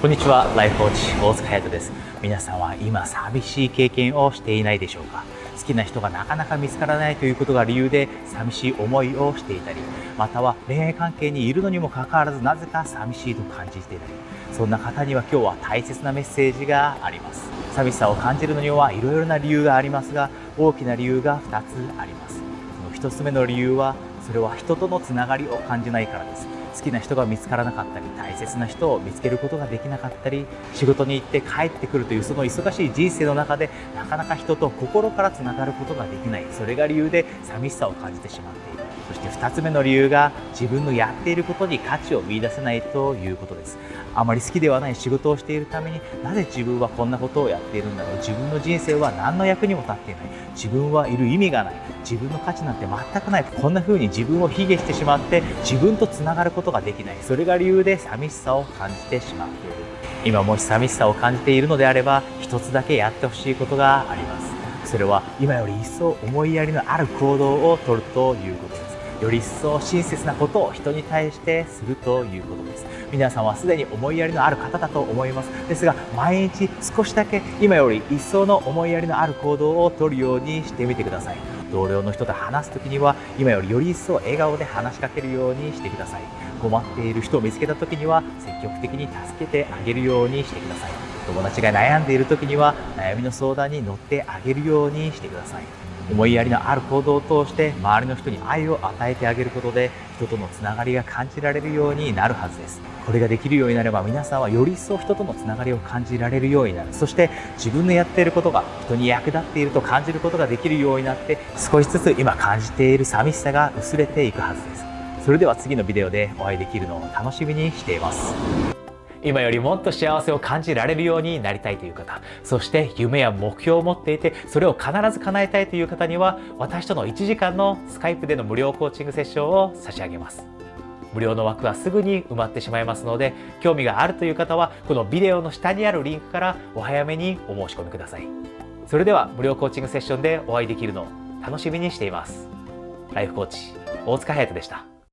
こんにちは。ライフコーチ大塚隼人です。皆さんは今寂しい経験をしていないでしょうか？好きな人がなかなか見つからないということが理由で寂しい思いをしていたりまたは恋愛関係にいるのにもかかわらずなぜか寂しいと感じていたり。そんな方には今日は大切なメッセージがあります。寂しさを感じるのにはいろいろな理由がありますが大きな理由が2つあります。その1つ目の理由はそれは人とのつながりを感じないからです。好きな人が見つからなかったり大切な人を見つけることができなかったり仕事に行って帰ってくるというその忙しい人生の中でなかなか人と心からつながることができない。それが理由で寂しさを感じてしまっている。そして2つ目の理由が自分のやっていることに価値を見いだせないということです。あまり好きではない仕事をしているためになぜ自分はこんなことをやっているんだろう。自分の人生は何の役にも立っていない。自分はいる意味がない。自分の価値なんて全くない。こんな風に自分を卑下してしまって自分とつながることことができない。それが理由で寂しさを感じてしまっている。今もし寂しさを感じているのであれば一つだけやってほしいことがあります。それは今より一層思いやりのある行動をとるということです。より一層親切なことを人に対してするということです。皆さんはすでに思いやりのある方だと思います。ですが毎日少しだけ今より一層の思いやりのある行動をとるようにしてみてください。同僚の人と話す時には今よりより一層笑顔で話しかけるようにしてください。困っている人を見つけた時には積極的に助けてあげるようにしてください。友達が悩んでいる時には悩みの相談に乗ってあげるようにしてください。思いやりのある行動を通して周りの人に愛を与えてあげることで人とのつながりが感じられるようになるはずです。これができるようになれば皆さんはより一層人とのつながりを感じられるようになる。そして自分のやっていることが人に役立っていると感じることができるようになって少しずつ今感じている寂しさが薄れていくはずです。それでは次のビデオでお会いできるのを楽しみにしています。今よりもっと幸せを感じられるようになりたいという方そして夢や目標を持っていてそれを必ず叶えたいという方には私との1時間のスカイプでの無料コーチングセッションを差し上げます。無料の枠はすぐに埋まってしまいますので興味があるという方はこのビデオの下にあるリンクからお早めにお申し込みください。それでは無料コーチングセッションでお会いできるのを楽しみにしています。ライフコーチ大塚隼人でした。